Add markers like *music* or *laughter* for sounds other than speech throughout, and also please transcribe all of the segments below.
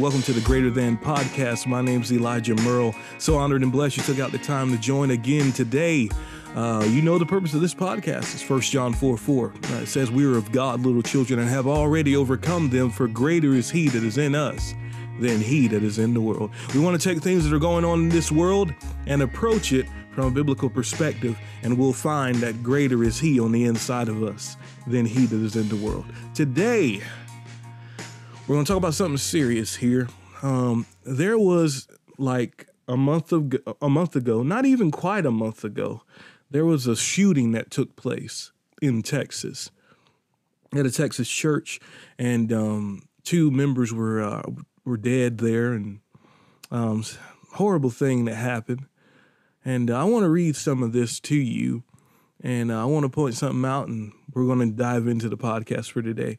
welcome to the Greater Than Podcast. My name's Elijah Merle. So honored and blessed you took out the time to join again today. Uh, you know the purpose of this podcast is 1 John 4 4. Uh, it says, We are of God, little children, and have already overcome them, for greater is He that is in us than He that is in the world. We want to take things that are going on in this world and approach it from a biblical perspective, and we'll find that greater is He on the inside of us than He that is in the world. Today, we're going to talk about something serious here. Um, there was like a month of a month ago, not even quite a month ago, there was a shooting that took place in Texas at a Texas church, and um, two members were uh, were dead there, and um, horrible thing that happened. And uh, I want to read some of this to you, and uh, I want to point something out, and we're going to dive into the podcast for today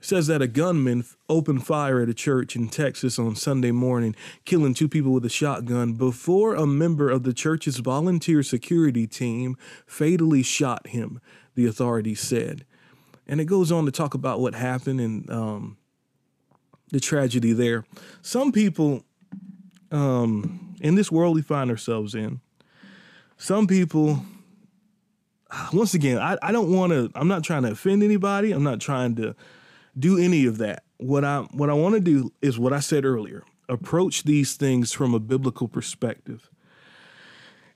says that a gunman opened fire at a church in Texas on Sunday morning, killing two people with a shotgun before a member of the church's volunteer security team fatally shot him, the authorities said. And it goes on to talk about what happened and um, the tragedy there. Some people um, in this world we find ourselves in, some people once again, I, I don't want to, I'm not trying to offend anybody. I'm not trying to do any of that. What I what I want to do is what I said earlier. Approach these things from a biblical perspective.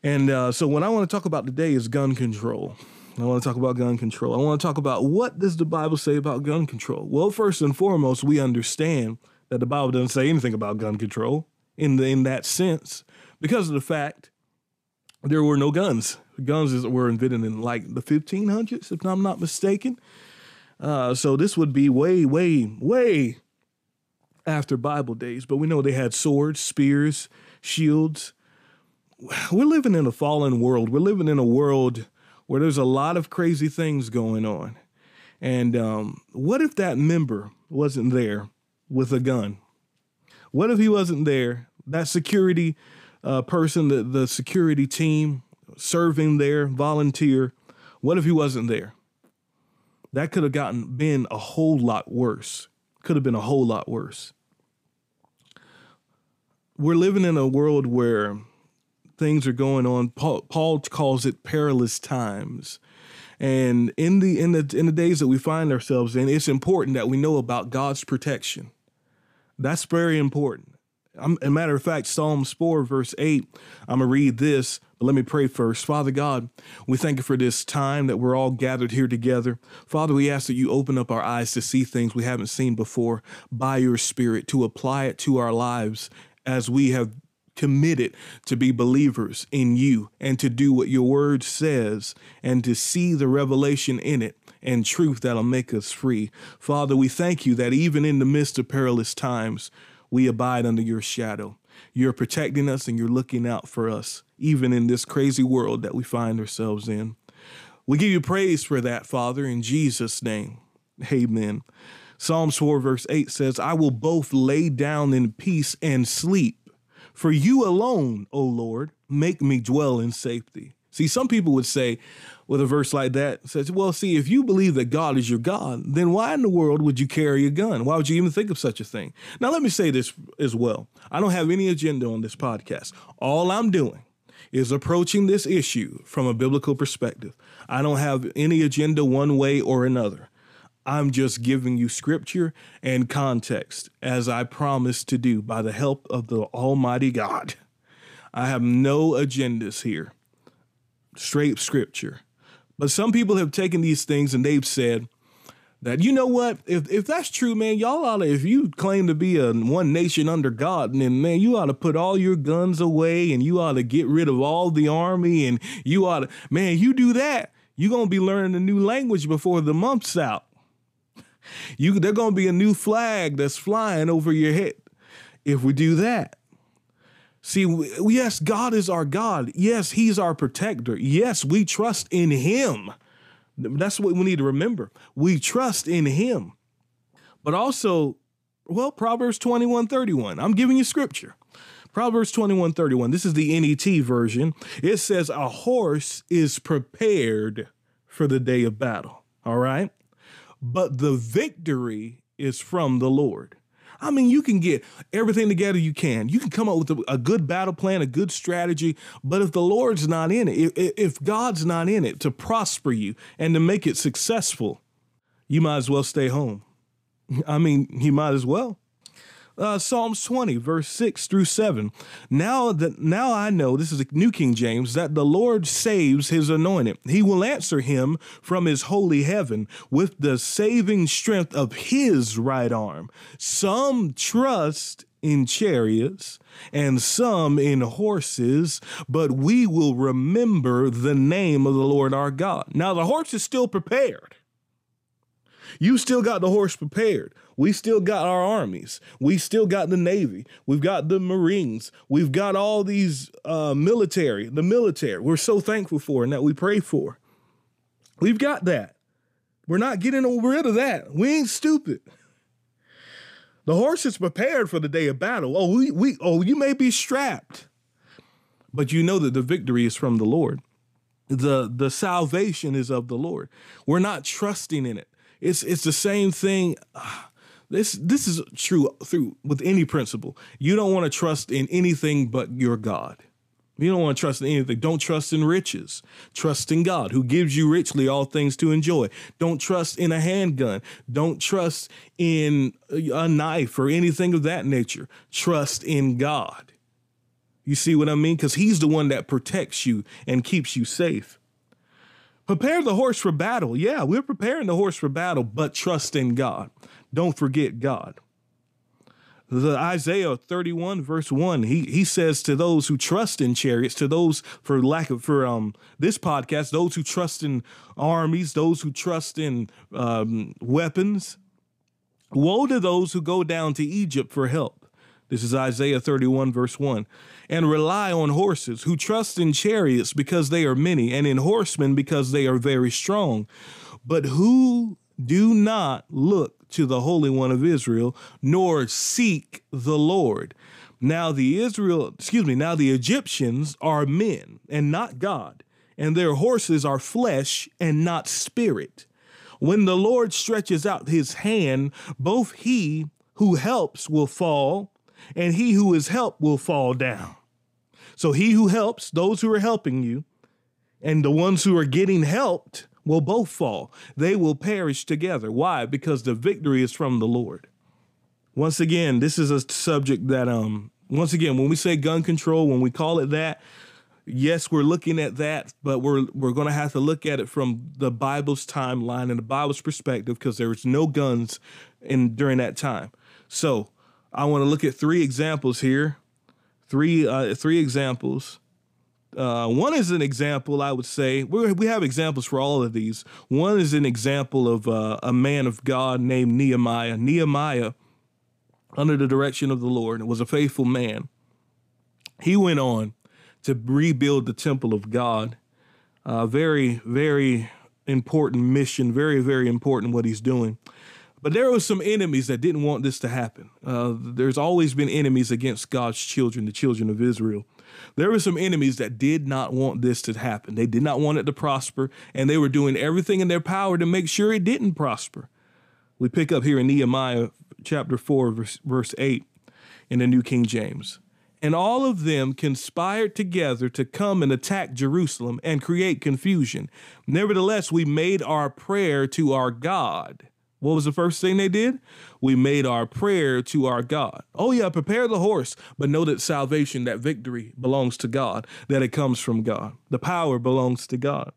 And uh, so, what I want to talk about today is gun control. I want to talk about gun control. I want to talk about what does the Bible say about gun control. Well, first and foremost, we understand that the Bible doesn't say anything about gun control in the, in that sense because of the fact there were no guns. Guns were invented in like the 1500s, if I'm not mistaken. Uh, so this would be way, way, way after Bible days. But we know they had swords, spears, shields. We're living in a fallen world. We're living in a world where there's a lot of crazy things going on. And um, what if that member wasn't there with a gun? What if he wasn't there? That security uh, person, the, the security team serving there, volunteer, what if he wasn't there? That could have gotten been a whole lot worse. Could have been a whole lot worse. We're living in a world where things are going on. Paul, Paul calls it perilous times. And in the in the in the days that we find ourselves in, it's important that we know about God's protection. That's very important. I'm, a matter of fact, Psalms 4, verse 8, I'm going to read this, but let me pray first. Father God, we thank you for this time that we're all gathered here together. Father, we ask that you open up our eyes to see things we haven't seen before by your Spirit, to apply it to our lives as we have committed to be believers in you and to do what your word says and to see the revelation in it and truth that'll make us free. Father, we thank you that even in the midst of perilous times, we abide under your shadow. You're protecting us and you're looking out for us, even in this crazy world that we find ourselves in. We give you praise for that, Father, in Jesus' name. Amen. Psalms 4, verse 8 says, I will both lay down in peace and sleep. For you alone, O Lord, make me dwell in safety. See, some people would say, with a verse like that, says, Well, see, if you believe that God is your God, then why in the world would you carry a gun? Why would you even think of such a thing? Now, let me say this as well. I don't have any agenda on this podcast. All I'm doing is approaching this issue from a biblical perspective. I don't have any agenda one way or another. I'm just giving you scripture and context as I promised to do by the help of the Almighty God. I have no agendas here straight scripture. But some people have taken these things and they've said that, you know what, if, if that's true, man, y'all ought to, if you claim to be a one nation under God, then man, you ought to put all your guns away and you ought to get rid of all the army and you ought to, man, you do that, you're going to be learning a new language before the month's out. You, there's going to be a new flag that's flying over your head if we do that. See, yes, God is our God. Yes, He's our protector. Yes, we trust in Him. That's what we need to remember. We trust in Him. But also, well, Proverbs 21 31. I'm giving you scripture. Proverbs 21 31. This is the NET version. It says, A horse is prepared for the day of battle. All right. But the victory is from the Lord. I mean, you can get everything together you can. You can come up with a, a good battle plan, a good strategy. But if the Lord's not in it, if, if God's not in it to prosper you and to make it successful, you might as well stay home. *laughs* I mean, you might as well uh, Psalms 20, verse 6 through 7. Now that now I know, this is a New King James, that the Lord saves his anointed. He will answer him from his holy heaven with the saving strength of his right arm. Some trust in chariots and some in horses, but we will remember the name of the Lord our God. Now the horse is still prepared. You still got the horse prepared. We still got our armies. We still got the Navy. We've got the Marines. We've got all these uh, military, the military. We're so thankful for and that we pray for. We've got that. We're not getting rid of that. We ain't stupid. The horse is prepared for the day of battle. Oh, we, we oh, you may be strapped, but you know that the victory is from the Lord. The the salvation is of the Lord. We're not trusting in it. It's it's the same thing. This this is true through with any principle. You don't want to trust in anything but your God. You don't want to trust in anything. Don't trust in riches. Trust in God, who gives you richly all things to enjoy. Don't trust in a handgun. Don't trust in a knife or anything of that nature. Trust in God. You see what I mean? Because He's the one that protects you and keeps you safe. Prepare the horse for battle. Yeah, we're preparing the horse for battle, but trust in God. Don't forget God. The Isaiah 31 verse 1, he he says to those who trust in chariots, to those for lack of for um this podcast, those who trust in armies, those who trust in um, weapons, woe to those who go down to Egypt for help. This is Isaiah 31 verse 1. And rely on horses, who trust in chariots because they are many, and in horsemen because they are very strong, but who do not look to the Holy One of Israel, nor seek the Lord. Now the Israel, excuse me, now the Egyptians are men and not God, and their horses are flesh and not spirit. When the Lord stretches out his hand, both he who helps will fall, and he who is helped will fall down. So he who helps, those who are helping you, and the ones who are getting helped, will both fall. They will perish together. Why? Because the victory is from the Lord. Once again, this is a subject that um once again, when we say gun control, when we call it that, yes, we're looking at that, but we're we're going to have to look at it from the Bible's timeline and the Bible's perspective because there was no guns in during that time. So, I want to look at three examples here. Three uh, three examples uh, one is an example, I would say. we we have examples for all of these. One is an example of uh, a man of God named Nehemiah. Nehemiah, under the direction of the Lord, was a faithful man. He went on to rebuild the temple of God. Uh, very, very important mission. Very, very important what he's doing. But there were some enemies that didn't want this to happen. Uh, there's always been enemies against God's children, the children of Israel. There were some enemies that did not want this to happen. They did not want it to prosper, and they were doing everything in their power to make sure it didn't prosper. We pick up here in Nehemiah chapter 4, verse, verse 8 in the New King James. And all of them conspired together to come and attack Jerusalem and create confusion. Nevertheless, we made our prayer to our God what was the first thing they did? We made our prayer to our God. Oh, yeah, prepare the horse, but know that salvation, that victory belongs to God, that it comes from God. The power belongs to God.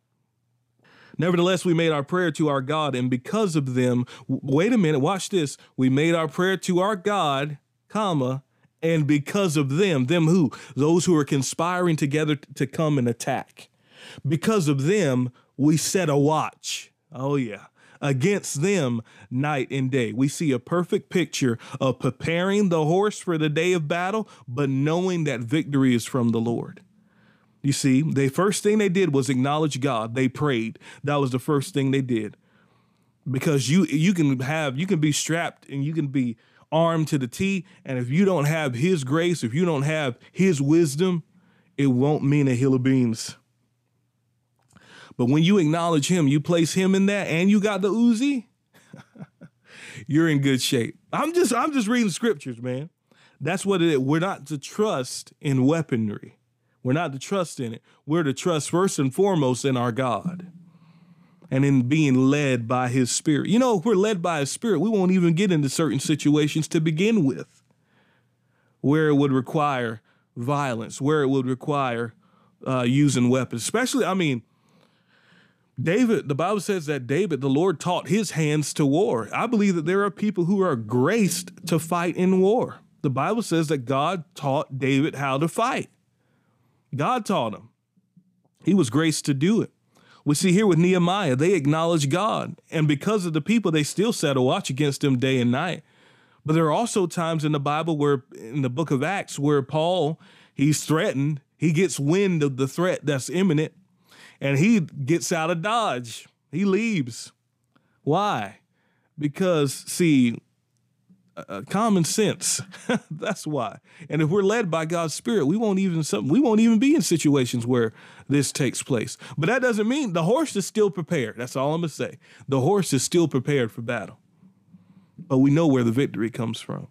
Nevertheless, we made our prayer to our God, and because of them, wait a minute, watch this. We made our prayer to our God, comma, and because of them, them who? Those who are conspiring together to come and attack. Because of them, we set a watch. Oh, yeah against them night and day. We see a perfect picture of preparing the horse for the day of battle, but knowing that victory is from the Lord. You see, the first thing they did was acknowledge God. They prayed. That was the first thing they did. Because you you can have you can be strapped and you can be armed to the T and if you don't have his grace, if you don't have his wisdom, it won't mean a hill of beans. But when you acknowledge him, you place him in that, and you got the Uzi, *laughs* you're in good shape. I'm just I'm just reading scriptures, man. That's what it is. We're not to trust in weaponry. We're not to trust in it. We're to trust first and foremost in our God and in being led by his spirit. You know, if we're led by his spirit, we won't even get into certain situations to begin with where it would require violence, where it would require uh, using weapons. Especially, I mean, David, the Bible says that David, the Lord taught his hands to war. I believe that there are people who are graced to fight in war. The Bible says that God taught David how to fight. God taught him. He was graced to do it. We see here with Nehemiah, they acknowledge God. And because of the people, they still set a watch against them day and night. But there are also times in the Bible where, in the book of Acts, where Paul, he's threatened, he gets wind of the threat that's imminent, and he gets out of Dodge. He leaves. Why? Because, see, uh, common sense. *laughs* That's why. And if we're led by God's Spirit, we won't even some, we won't even be in situations where this takes place. But that doesn't mean the horse is still prepared. That's all I'm gonna say. The horse is still prepared for battle. But we know where the victory comes from.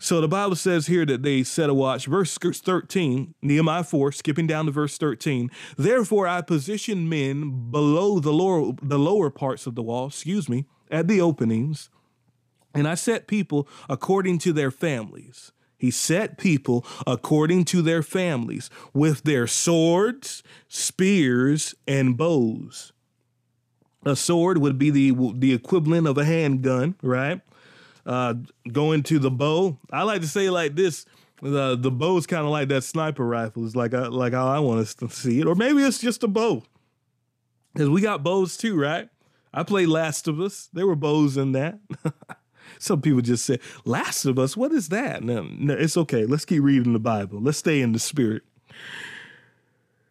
So the Bible says here that they set a watch. Verse 13, Nehemiah 4, skipping down to verse 13. Therefore I position men below the lower, the lower parts of the wall, excuse me, at the openings and I set people according to their families. He set people according to their families with their swords, spears, and bows. A sword would be the the equivalent of a handgun, right? Uh, going to the bow. I like to say like this: the the bow is kind of like that sniper rifle. It's like I, uh, like how I want us to see it, or maybe it's just a bow, because we got bows too, right? I played Last of Us. There were bows in that. *laughs* Some people just say, Last of Us, what is that? No, no, it's okay. Let's keep reading the Bible. Let's stay in the spirit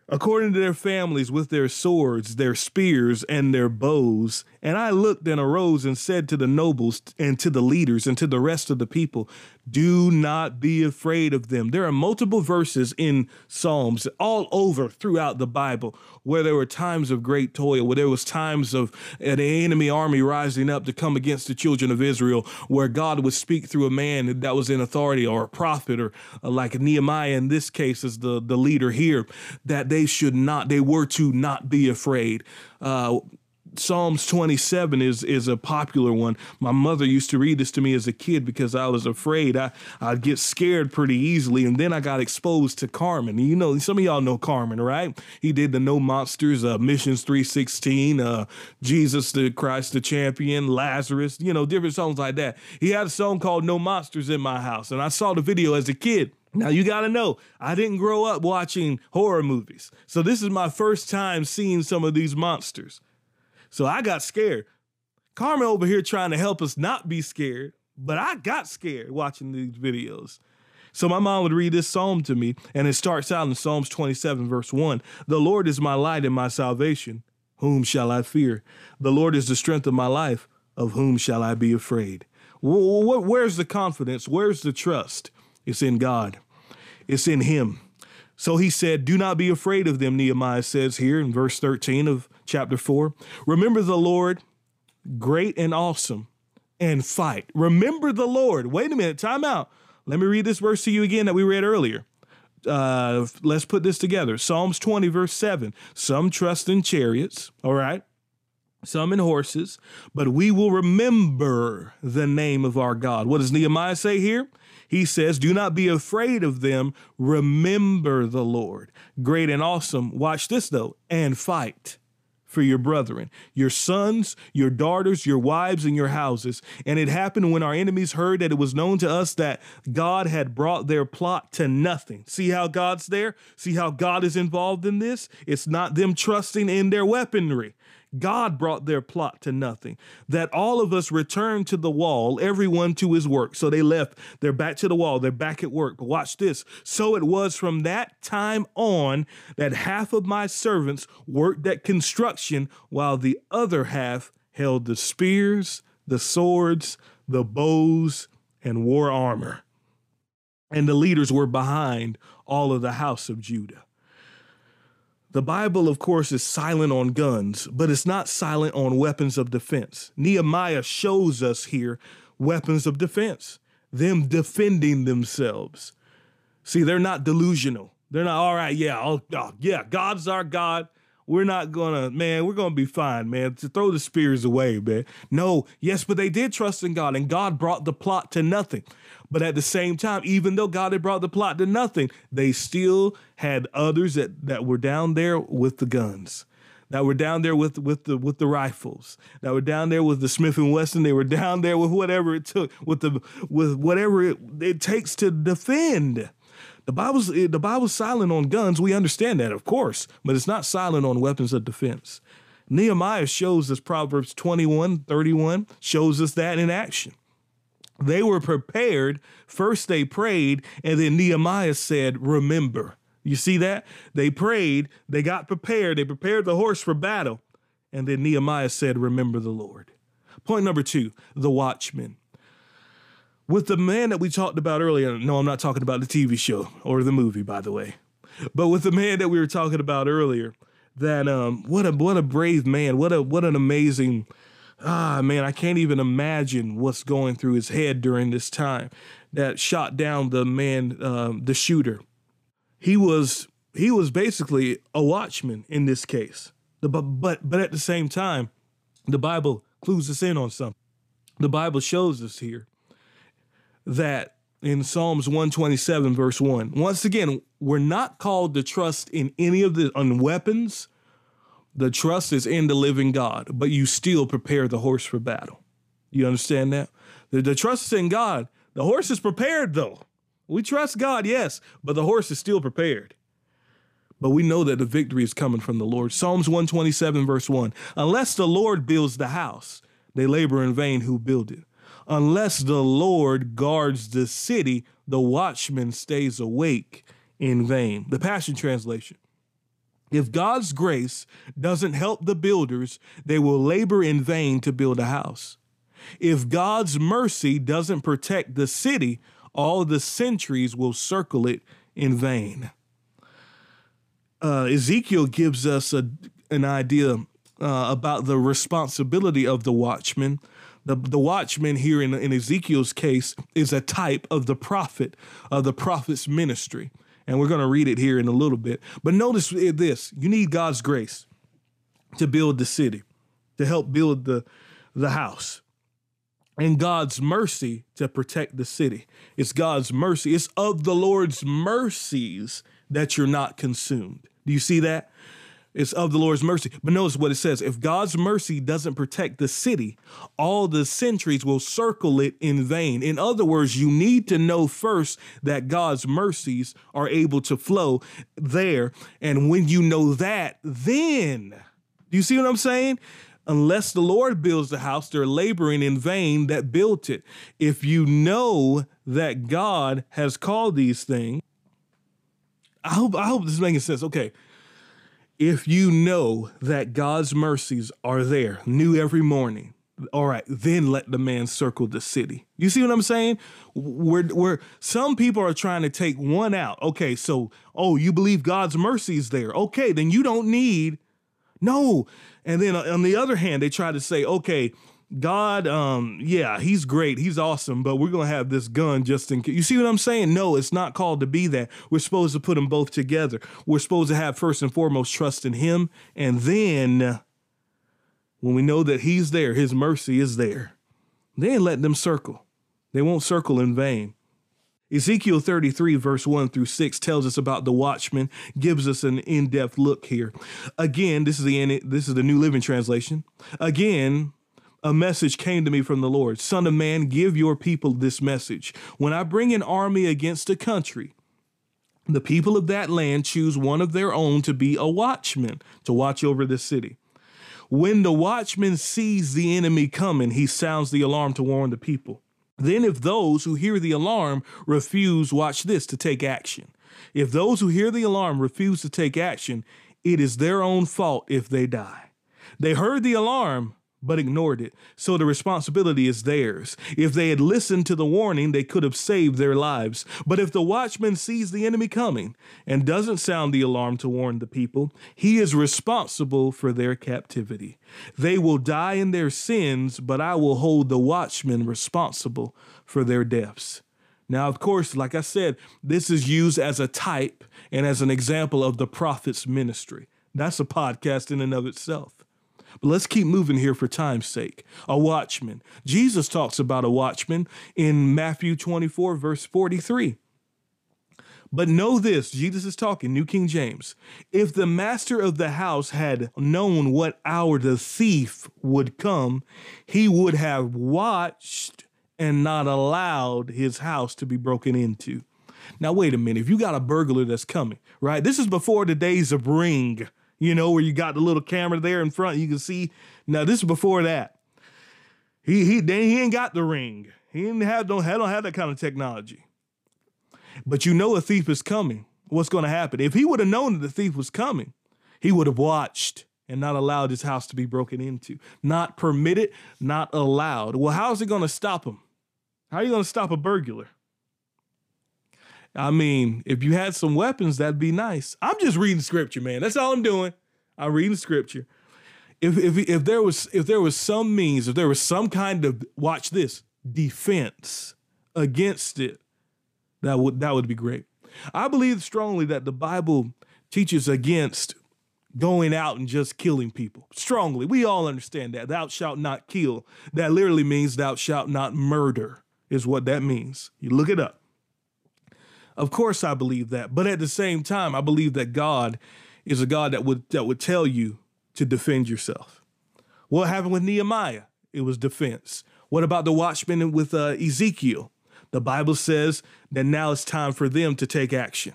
according to their families with their swords, their spears, and their bows. And I looked and arose and said to the nobles and to the leaders and to the rest of the people, Do not be afraid of them. There are multiple verses in Psalms all over throughout the Bible where there were times of great toil, where there was times of an enemy army rising up to come against the children of Israel, where God would speak through a man that was in authority or a prophet or uh, like Nehemiah in this case is the, the leader here, that they should not, they were to not be afraid. Uh, Psalms 27 is is a popular one. My mother used to read this to me as a kid because I was afraid. I, I'd get scared pretty easily. And then I got exposed to Carmen. You know, some of y'all know Carmen, right? He did the No Monsters, uh, Missions 316, uh, Jesus the Christ the Champion, Lazarus, you know, different songs like that. He had a song called No Monsters in My House. And I saw the video as a kid. Now you got to know, I didn't grow up watching horror movies. So this is my first time seeing some of these monsters. So I got scared. Carmen over here trying to help us not be scared, but I got scared watching these videos. So my mom would read this psalm to me, and it starts out in Psalms 27, verse 1. The Lord is my light and my salvation. Whom shall I fear? The Lord is the strength of my life. Of whom shall I be afraid? Where's the confidence? Where's the trust? It's in God, it's in Him. So he said, Do not be afraid of them, Nehemiah says here in verse 13 of chapter 4. Remember the Lord, great and awesome, and fight. Remember the Lord. Wait a minute, time out. Let me read this verse to you again that we read earlier. Uh, let's put this together. Psalms 20, verse 7. Some trust in chariots, all right, some in horses, but we will remember the name of our God. What does Nehemiah say here? He says, Do not be afraid of them. Remember the Lord. Great and awesome. Watch this though, and fight for your brethren, your sons, your daughters, your wives, and your houses. And it happened when our enemies heard that it was known to us that God had brought their plot to nothing. See how God's there? See how God is involved in this? It's not them trusting in their weaponry. God brought their plot to nothing. That all of us returned to the wall, everyone to his work. So they left, they're back to the wall, they're back at work. But watch this. So it was from that time on that half of my servants worked at construction, while the other half held the spears, the swords, the bows, and wore armor. And the leaders were behind all of the house of Judah. The Bible, of course, is silent on guns, but it's not silent on weapons of defense. Nehemiah shows us here weapons of defense, them defending themselves. See, they're not delusional. They're not, all right, yeah, oh, oh, yeah, God's our God. We're not gonna, man, we're gonna be fine, man. To throw the spears away, man. No, yes, but they did trust in God, and God brought the plot to nothing. But at the same time, even though God had brought the plot to nothing, they still had others that, that were down there with the guns that were down there with with the with the rifles, that were down there with the Smith and Wesson. They were down there with whatever it took, with the with whatever it, it takes to defend. The Bible's eh, the Bible's silent on guns. We understand that, of course, but it's not silent on weapons of defense. Nehemiah shows us Proverbs 21, 31 shows us that in action. They were prepared. First they prayed, and then Nehemiah said, Remember. You see that? They prayed, they got prepared, they prepared the horse for battle, and then Nehemiah said, Remember the Lord. Point number two the watchman with the man that we talked about earlier. No, I'm not talking about the TV show or the movie, by the way. But with the man that we were talking about earlier, that um, what a what a brave man, what a what an amazing ah man, I can't even imagine what's going through his head during this time that shot down the man, um, the shooter. He was he was basically a watchman in this case. The, but but but at the same time, the Bible clues us in on something. The Bible shows us here that in Psalms 127, verse 1. Once again, we're not called to trust in any of the on weapons. The trust is in the living God, but you still prepare the horse for battle. You understand that? The, the trust is in God. The horse is prepared, though. We trust God, yes, but the horse is still prepared. But we know that the victory is coming from the Lord. Psalms 127, verse 1. Unless the Lord builds the house, they labor in vain who build it. Unless the Lord guards the city, the watchman stays awake in vain. The Passion Translation. If God's grace doesn't help the builders, they will labor in vain to build a house. If God's mercy doesn't protect the city, all the sentries will circle it in vain. Uh, Ezekiel gives us a, an idea uh, about the responsibility of the watchman the, the watchman here in, in Ezekiel's case is a type of the prophet, of the prophet's ministry. And we're going to read it here in a little bit. But notice this you need God's grace to build the city, to help build the, the house and God's mercy to protect the city. It's God's mercy. It's of the Lord's mercies that you're not consumed. Do you see that? It's of the Lord's mercy. But notice what it says if God's mercy doesn't protect the city, all the sentries will circle it in vain. In other words, you need to know first that God's mercies are able to flow there. And when you know that, then, do you see what I'm saying? Unless the Lord builds the house, they're laboring in vain that built it. If you know that God has called these things, I hope I hope this is making sense. Okay if you know that God's mercies are there, new every morning, all right, then let the man circle the city. You see what I'm saying? Where where some people are trying to take one out. Okay, so oh, you believe God's mercy is there. Okay, then you don't need no. And then uh, on the other hand, they try to say, okay, God, um, yeah, he's great, he's awesome, but we're gonna have this gun just in case. You see what I'm saying? No, it's not called to be that. We're supposed to put them both together. We're supposed to have first and foremost trust in Him, and then when we know that He's there, His mercy is there, then let them circle. They won't circle in vain. Ezekiel 33, verse 1 through 6, tells us about the watchman, gives us an in depth look here. Again, this is the, this is the New Living Translation. Again, a message came to me from the Lord Son of man, give your people this message. When I bring an army against a country, the people of that land choose one of their own to be a watchman to watch over the city. When the watchman sees the enemy coming, he sounds the alarm to warn the people. Then, if those who hear the alarm refuse, watch this, to take action. If those who hear the alarm refuse to take action, it is their own fault if they die. They heard the alarm, but ignored it. So the responsibility is theirs. If they had listened to the warning, they could have saved their lives. But if the watchman sees the enemy coming and doesn't sound the alarm to warn the people, he is responsible for their captivity. They will die in their sins, but I will hold the watchman responsible for their deaths. Now, of course, like I said, this is used as a type and as an example of the prophet's ministry. That's a podcast in and of itself. But let's keep moving here for time's sake. A watchman. Jesus talks about a watchman in Matthew 24, verse 43. But know this Jesus is talking, New King James. If the master of the house had known what hour the thief would come, he would have watched and not allowed his house to be broken into. Now, wait a minute. If you got a burglar that's coming, right? This is before the days of Ring you know, where you got the little camera there in front, you can see. Now this is before that. He he then he ain't got the ring. He didn't have don't have, don't have that kind of technology. But you know a thief is coming. What's going to happen? If he would have known that the thief was coming, he would have watched and not allowed his house to be broken into. Not permitted, not allowed. Well, how is he going to stop him? How are you going to stop a burglar? I mean, if you had some weapons, that'd be nice. I'm just reading scripture, man. That's all I'm doing. I'm reading scripture. If if if there was if there was some means, if there was some kind of watch this defense against it, that would that would be great. I believe strongly that the Bible teaches against going out and just killing people. Strongly. We all understand that. Thou shalt not kill. That literally means thou shalt not murder, is what that means. You look it up. Of course I believe that. But at the same time, I believe that God is a God that would that would tell you to defend yourself. What happened with Nehemiah? It was defense. What about the watchman with uh, Ezekiel? The Bible says that now it's time for them to take action.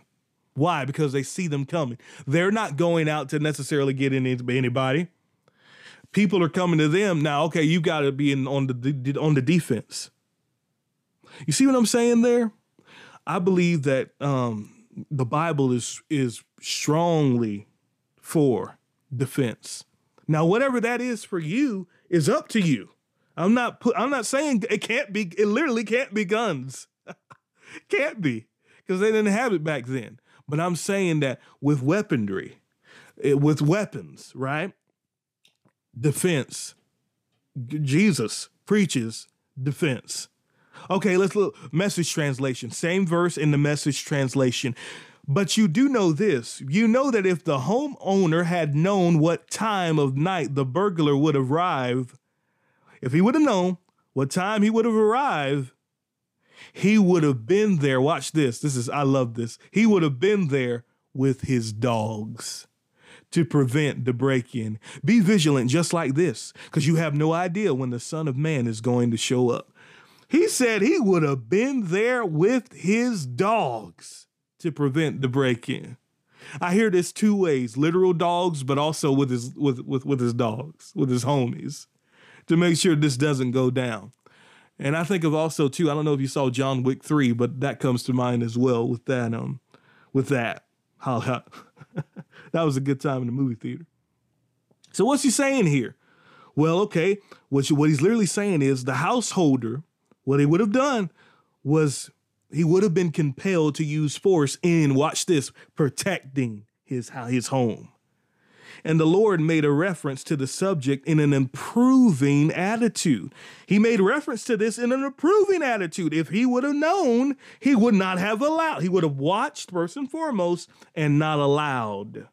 Why? Because they see them coming. They're not going out to necessarily get in anybody. People are coming to them now. Okay, you got to be in on the on the defense. You see what I'm saying there? I believe that um, the Bible is is strongly for defense. Now, whatever that is for you is up to you. I'm not put, I'm not saying it can't be. It literally can't be guns. *laughs* can't be because they didn't have it back then. But I'm saying that with weaponry, it, eh, with weapons, right? Defense. Jesus preaches defense. Okay, let's look. Message translation. Same verse in the message translation. But you do know this. You know that if the homeowner had known what time of night the burglar would arrive, if he would have known what time he would have arrived, he would have been there. Watch this. This is, I love this. He would have been there with his dogs to prevent the break in. Be vigilant just like this, because you have no idea when the Son of Man is going to show up. He said he would have been there with his dogs to prevent the break-in. I hear this two ways, literal dogs, but also with his with, with, with his dogs, with his homies, to make sure this doesn't go down. And I think of also too, I don't know if you saw John Wick 3, but that comes to mind as well with that um with that. *laughs* That was a good time in the movie theater. So what's he saying here? Well, okay, what, you, what he's literally saying is the householder what he would have done was he would have been compelled to use force in, watch this, protecting his, his home. And the Lord made a reference to the subject in an improving attitude. He made reference to this in an improving attitude. If he would have known, he would not have allowed. He would have watched first and foremost and not allowed.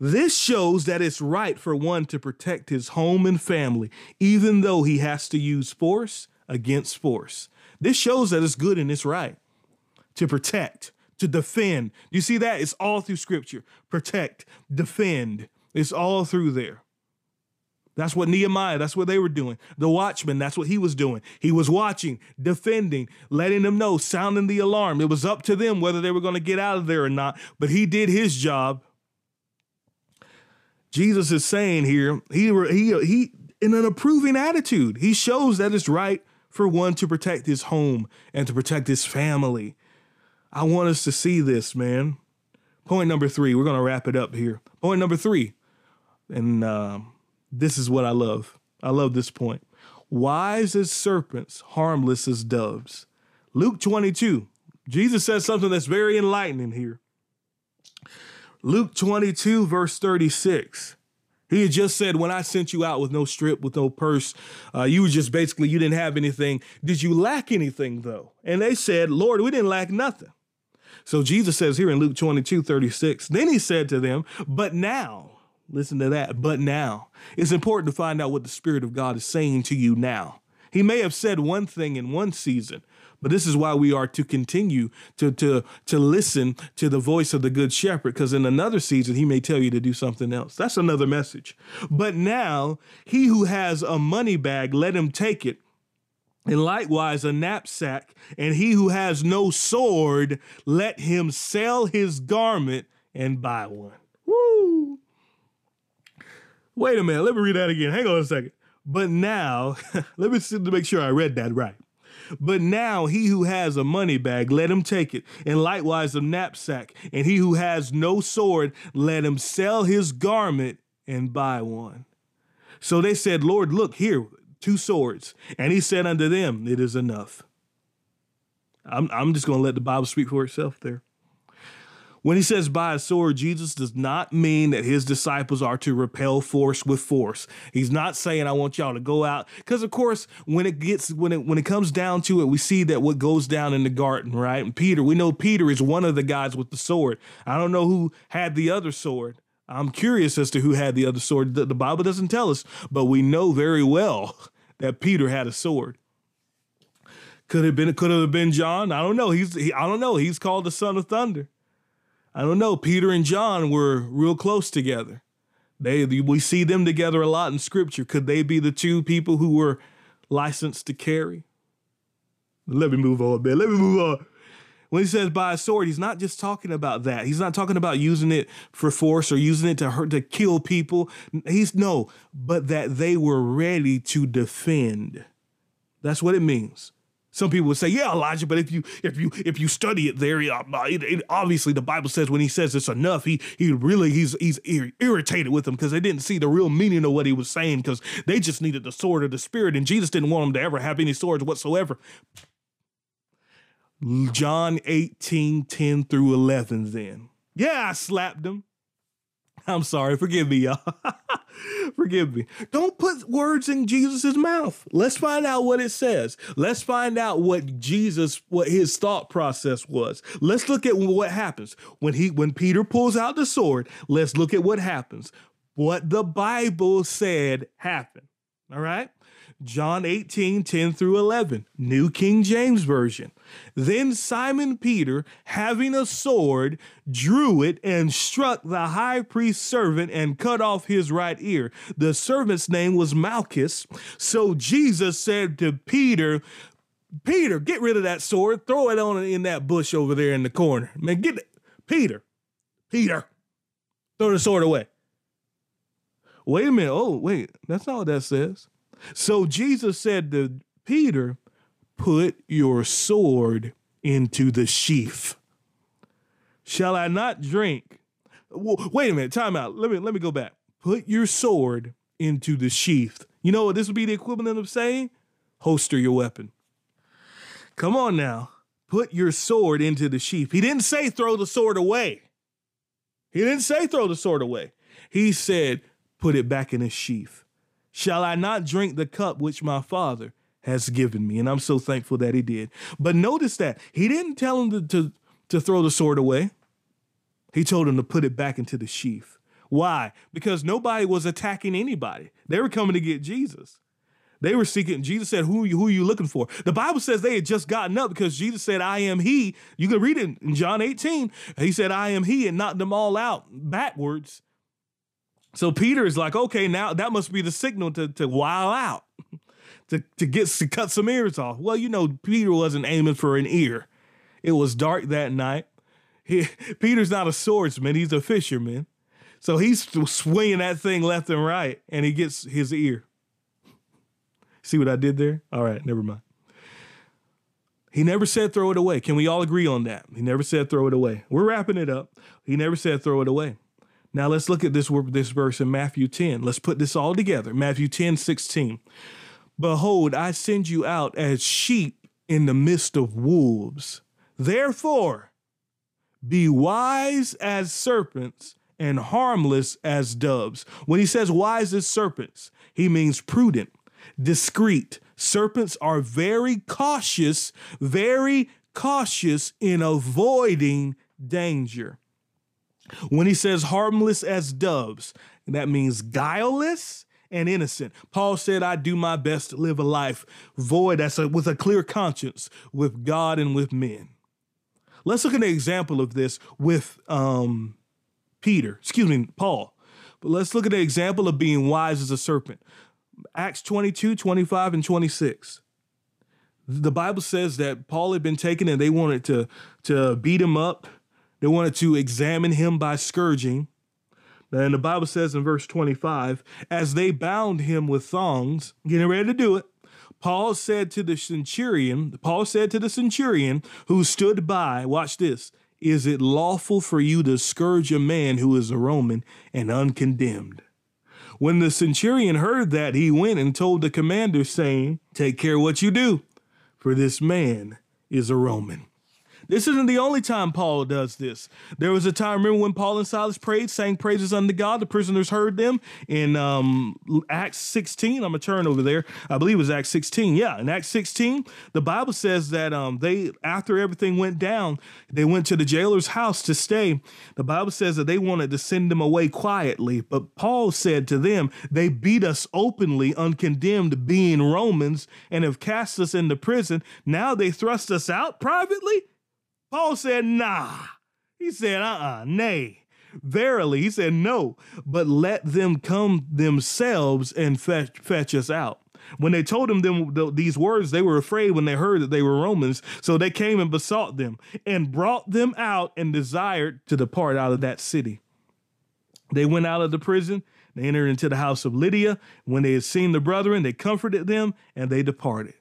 This shows that it's right for one to protect his home and family, even though he has to use force against force. This shows that it's good and it's right to protect, to defend. You see that? It's all through scripture. Protect, defend. It's all through there. That's what Nehemiah, that's what they were doing. The watchman, that's what he was doing. He was watching, defending, letting them know, sounding the alarm. It was up to them whether they were going to get out of there or not, but he did his job. Jesus is saying here, he he he in an approving attitude. He shows that it's right for one to protect his home and to protect his family. I want us to see this, man. Point number three, we're going to wrap it up here. Point number three, and uh, this is what I love. I love this point. Wise as serpents, harmless as doves. Luke 22. Jesus says something that's very enlightening here. Luke 22, verse 36. He had just said, When I sent you out with no strip, with no purse, uh, you were just basically, you didn't have anything. Did you lack anything, though? And they said, Lord, we didn't lack nothing. So Jesus says here in Luke 22, 36, then he said to them, But now, listen to that, but now, it's important to find out what the Spirit of God is saying to you now. He may have said one thing in one season, but this is why we are to continue to to to listen to the voice of the good shepherd because in another season he may tell you to do something else. That's another message. But now he who has a money bag let him take it and likewise a knapsack, and he who has no sword, let him sell his garment and buy one. Woo! Wait a minute, let me read that again. Hang on a second. But now, *laughs* let me see to make sure I read that right. But now he who has a money bag, let him take it, and likewise a knapsack. And he who has no sword, let him sell his garment and buy one. So they said, Lord, look here, two swords. And he said unto them, It is enough. I'm, I'm just going to let the Bible speak for itself there. When he says buy a sword, Jesus does not mean that his disciples are to repel force with force. He's not saying I want y'all to go out because of course when it gets when it when it comes down to it, we see that what goes down in the garden, right? And Peter, we know Peter is one of the guys with the sword. I don't know who had the other sword. I'm curious as to who had the other sword. The, the Bible doesn't tell us, but we know very well *laughs* that Peter had a sword. Could have been could have been John. I don't know. He's he, I don't know. He's called the son of thunder. I don't know. Peter and John were real close together. They we see them together a lot in scripture. Could they be the two people who were licensed to carry? Let me move on, man. Let me move on. When he says buy a sword, he's not just talking about that. He's not talking about using it for force or using it to hurt to kill people. He's no, but that they were ready to defend. That's what it means. Some people would say, "Yeah, Elijah," but if you if you if you study it there, uh, it, it, obviously the Bible says when he says it's enough, he he really he's he's irritated with them because they didn't see the real meaning of what he was saying because they just needed the sword of the spirit, and Jesus didn't want them to ever have any swords whatsoever. John 18, 10 through 11, then. Yeah, I slapped him. *laughs* I'm sorry. Forgive me, y'all. *laughs* Forgive me. Don't put words in Jesus' mouth. Let's find out what it says. Let's find out what Jesus, what his thought process was. Let's look at what happens when he when Peter pulls out the sword. Let's look at what happens. What the Bible said happened. All right. John 18, 10 through 11, New King James Version. Then Simon Peter, having a sword, drew it and struck the high priest's servant and cut off his right ear. The servant's name was Malchus. So Jesus said to Peter, Peter, get rid of that sword, throw it on in that bush over there in the corner. Man, get it. Peter, Peter, throw the sword away. Wait a minute. Oh, wait, that's not what that says. So Jesus said to Peter, Put your sword into the sheath. Shall I not drink? Wait a minute, time out. Let me let me go back. Put your sword into the sheath. You know what this would be the equivalent of saying? Holster your weapon. Come on now. Put your sword into the sheath. He didn't say throw the sword away. He didn't say throw the sword away. He said put it back in its sheath. Shall I not drink the cup which my father has given me? And I'm so thankful that he did. But notice that he didn't tell him to, to, to throw the sword away. He told him to put it back into the sheath. Why? Because nobody was attacking anybody. They were coming to get Jesus. They were seeking. Jesus said, who, who are you looking for? The Bible says they had just gotten up because Jesus said, I am he. You can read it in John 18. He said, I am he, and knocked them all out backwards. So Peter is like, okay, now that must be the signal to to wow out, *laughs* to to get to cut some ears off. Well, you know, Peter wasn't aiming for an ear. It was dark that night. *laughs* He, Peter's not a swordsman; he's a fisherman. So he's swinging that thing left and right, and he gets his ear. *laughs* See what I did there? All right, never mind. He never said throw it away. Can we all agree on that? He never said throw it away. We're wrapping it up. He never said throw it away. Now let's look at this, this verse in Matthew 10. Let's put this all together. Matthew 10, 16. Behold, I send you out as sheep in the midst of wolves. Therefore, be wise as serpents and harmless as doves. When he says wise as serpents, he means prudent, discreet. Serpents are very cautious, very cautious in avoiding danger. When he says harmless as doves, that means guileless and innocent. Paul said, I do my best to live a life void that's a, with a clear conscience with God and with men. Let's look at an example of this with um, Peter, excuse me, Paul. But let's look at an example of being wise as a serpent. Acts 22, 25, and 26. The Bible says that Paul had been taken and they wanted to, to beat him up they wanted to examine him by scourging. And the Bible says in verse 25, as they bound him with thongs, getting ready to do it, Paul said to the centurion, Paul said to the centurion who stood by, watch this, is it lawful for you to scourge a man who is a Roman and uncondemned? When the centurion heard that, he went and told the commander, saying, Take care what you do, for this man is a Roman. This isn't the only time Paul does this. There was a time, remember when Paul and Silas prayed, sang praises unto God, the prisoners heard them in um, Acts 16. I'm going to turn over there. I believe it was Acts 16. Yeah, in Acts 16, the Bible says that um, they, after everything went down, they went to the jailer's house to stay. The Bible says that they wanted to send them away quietly, but Paul said to them, They beat us openly, uncondemned, being Romans, and have cast us into prison. Now they thrust us out privately? Paul said, nah. He said, uh uh-uh, uh, nay. Verily, he said, no, but let them come themselves and fetch, fetch us out. When they told him them, th- these words, they were afraid when they heard that they were Romans. So they came and besought them and brought them out and desired to depart out of that city. They went out of the prison. They entered into the house of Lydia. When they had seen the brethren, they comforted them and they departed.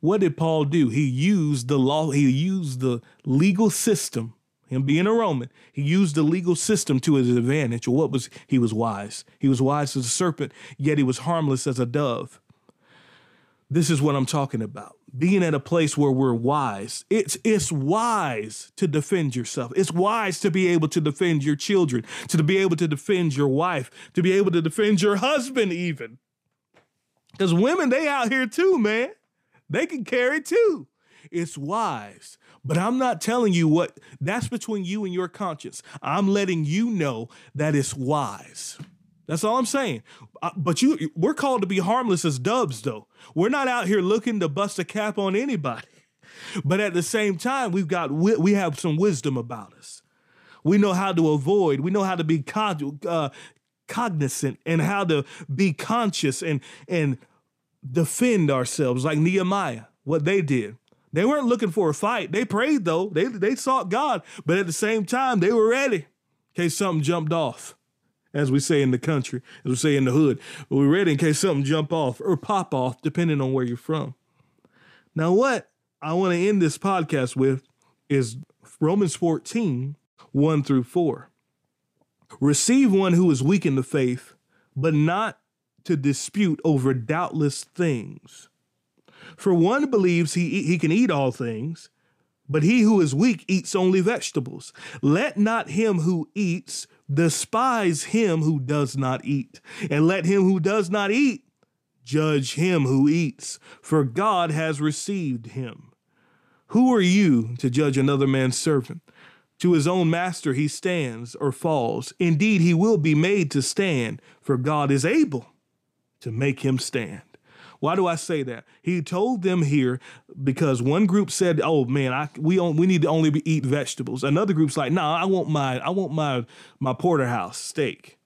What did Paul do? He used the law, he used the legal system. Him being a Roman, he used the legal system to his advantage. What was he was wise? He was wise as a serpent, yet he was harmless as a dove. This is what I'm talking about. Being at a place where we're wise. It's it's wise to defend yourself. It's wise to be able to defend your children, to be able to defend your wife, to be able to defend your husband even. Because women, they out here too, man. They can carry too. It's wise. But I'm not telling you what, that's between you and your conscience. I'm letting you know that it's wise. That's all I'm saying. Uh, but you, we're called to be harmless as dubs, though. We're not out here looking to bust a cap on anybody. But at the same time, we've got we have some wisdom about us. We know how to avoid. We know how to be uh, cognizant and how to be conscious and and defend ourselves like Nehemiah, what they did. They weren't looking for a fight. They prayed though. They they sought God, but at the same time, they were ready in case something jumped off, as we say in the country, as we say in the hood. We're ready in case something jump off or pop off, depending on where you're from. Now, what I want to end this podcast with is Romans 14, 1 through 4. Receive one who is weak in the faith, but not to dispute over doubtless things. For one believes he, he can eat all things, but he who is weak eats only vegetables. Let not him who eats despise him who does not eat, and let him who does not eat judge him who eats, for God has received him. Who are you to judge another man's servant? To his own master he stands or falls. Indeed, he will be made to stand, for God is able to make him stand. Why do I say that? He told them here because one group said, "Oh man, I we on, we need to only be, eat vegetables." Another group's like, "Nah, I want my I want my my porterhouse steak."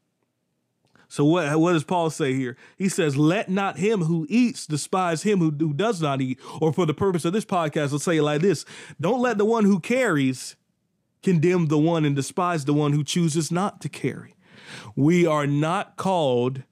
So what what does Paul say here? He says, "Let not him who eats despise him who, who does not eat." Or for the purpose of this podcast, let's say it like this: Don't let the one who carries condemn the one and despise the one who chooses not to carry. We are not called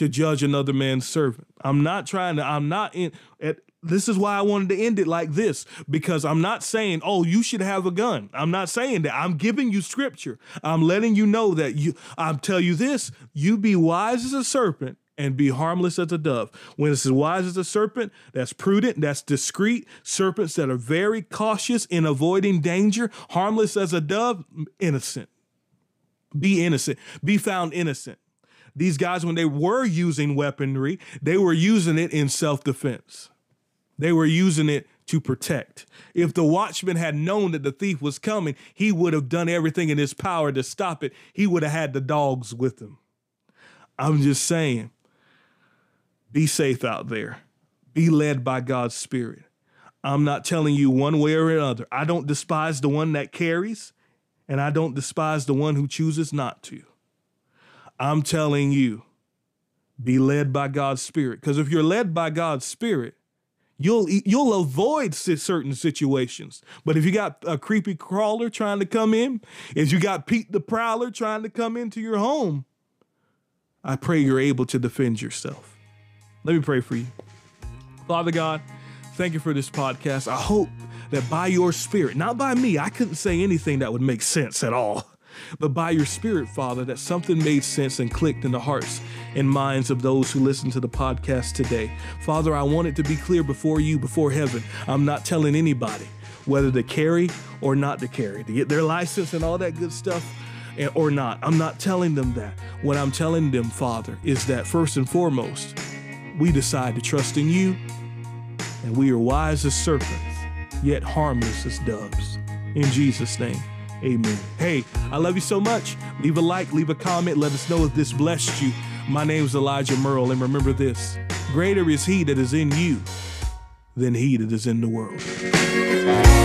to judge another man's servant. I'm not trying to, I'm not in, at, this is why I wanted to end it like this because I'm not saying, oh, you should have a gun. I'm not saying that. I'm giving you scripture. I'm letting you know that you, I'm tell you this, you be wise as a serpent and be harmless as a dove. When it's as wise as a serpent, that's prudent, that's discreet. Serpents that are very cautious in avoiding danger, harmless as a dove, innocent. Be innocent. Be found innocent. These guys, when they were using weaponry, they were using it in self defense. They were using it to protect. If the watchman had known that the thief was coming, he would have done everything in his power to stop it. He would have had the dogs with him. I'm just saying, be safe out there. Be led by God's Spirit. I'm not telling you one way or another. I don't despise the one that carries, and I don't despise the one who chooses not to. I'm telling you, be led by God's Spirit. Because if you're led by God's Spirit, you'll you'll avoid certain situations. But if you got a creepy crawler trying to come in, if you got Pete the Prowler trying to come into your home, I pray you're able to defend yourself. Let me pray for you. Father God, thank you for this podcast. I hope that by your spirit, not by me, I couldn't say anything that would make sense at all, but by your spirit, Father, that something made sense and clicked in the hearts and minds of those who listen to the podcast today. Father, I want it to be clear before you, before heaven. I'm not telling anybody whether to carry or not to carry, to get their license and all that good stuff eh, or not. I'm not telling them that. What I'm telling them, Father, is that first and foremost, we decide to trust in you, and we are wise as serpents, yet harmless as doves. In Jesus' name, amen. Hey, I love you so much. Leave a like, leave a comment, let us know if this blessed you. My name is Elijah Merle, and remember this greater is He that is in you than He that is in the world.